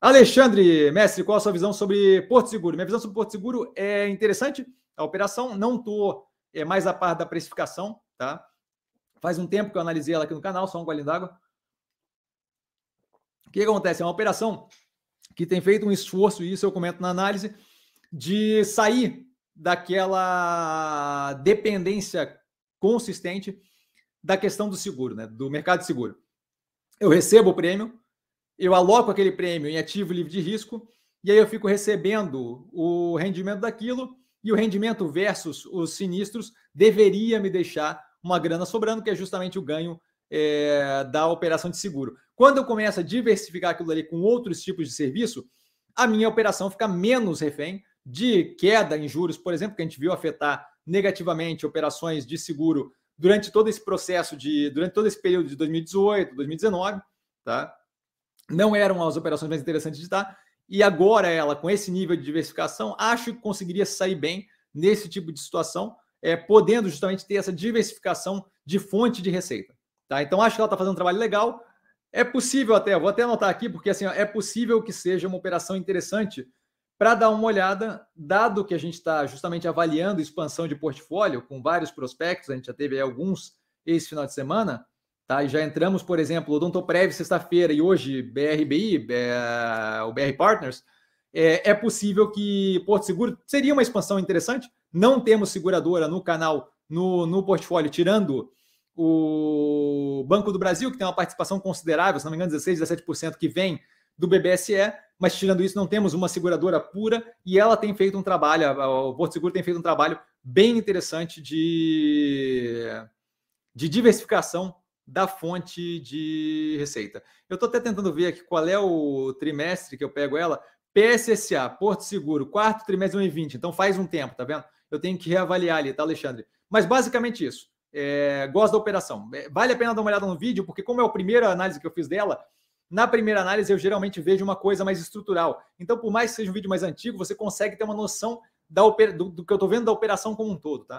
Alexandre, mestre, qual a sua visão sobre Porto Seguro? Minha visão sobre Porto Seguro é interessante. A operação, não estou é, mais a par da precificação, tá? Faz um tempo que eu analisei ela aqui no canal, só um golinho d'água. O que acontece? É uma operação que tem feito um esforço, e isso eu comento na análise, de sair daquela dependência consistente da questão do seguro, né? do mercado de seguro. Eu recebo o prêmio, eu aloco aquele prêmio em ativo livre de risco, e aí eu fico recebendo o rendimento daquilo, e o rendimento versus os sinistros deveria me deixar uma grana sobrando, que é justamente o ganho é, da operação de seguro. Quando eu começo a diversificar aquilo ali com outros tipos de serviço, a minha operação fica menos refém de queda em juros, por exemplo, que a gente viu afetar negativamente operações de seguro durante todo esse processo de durante todo esse período de 2018, 2019, tá? Não eram as operações mais interessantes de estar. E agora ela, com esse nível de diversificação, acho que conseguiria sair bem nesse tipo de situação, é, podendo justamente ter essa diversificação de fonte de receita. Tá? Então acho que ela está fazendo um trabalho legal. É possível até, vou até anotar aqui, porque assim, ó, é possível que seja uma operação interessante para dar uma olhada, dado que a gente está justamente avaliando expansão de portfólio com vários prospectos, a gente já teve alguns esse final de semana, tá? E já entramos, por exemplo, o Odontoprev sexta-feira e hoje BRBI, é, o BR Partners, é, é possível que Porto Seguro seria uma expansão interessante. Não temos seguradora no canal, no, no portfólio, tirando o Banco do Brasil, que tem uma participação considerável, se não me engano, 16, 17% que vem do BBSE, mas tirando isso, não temos uma seguradora pura e ela tem feito um trabalho, o Porto Seguro tem feito um trabalho bem interessante de, de diversificação da fonte de receita. Eu estou até tentando ver aqui qual é o trimestre que eu pego ela. PSSA, Porto Seguro, quarto trimestre de 2020, então faz um tempo, tá vendo? Eu tenho que reavaliar ali, tá, Alexandre? Mas basicamente isso. É, gosto da operação. É, vale a pena dar uma olhada no vídeo, porque como é a primeira análise que eu fiz dela, na primeira análise eu geralmente vejo uma coisa mais estrutural. Então, por mais que seja um vídeo mais antigo, você consegue ter uma noção da do, do que eu estou vendo da operação como um todo, tá?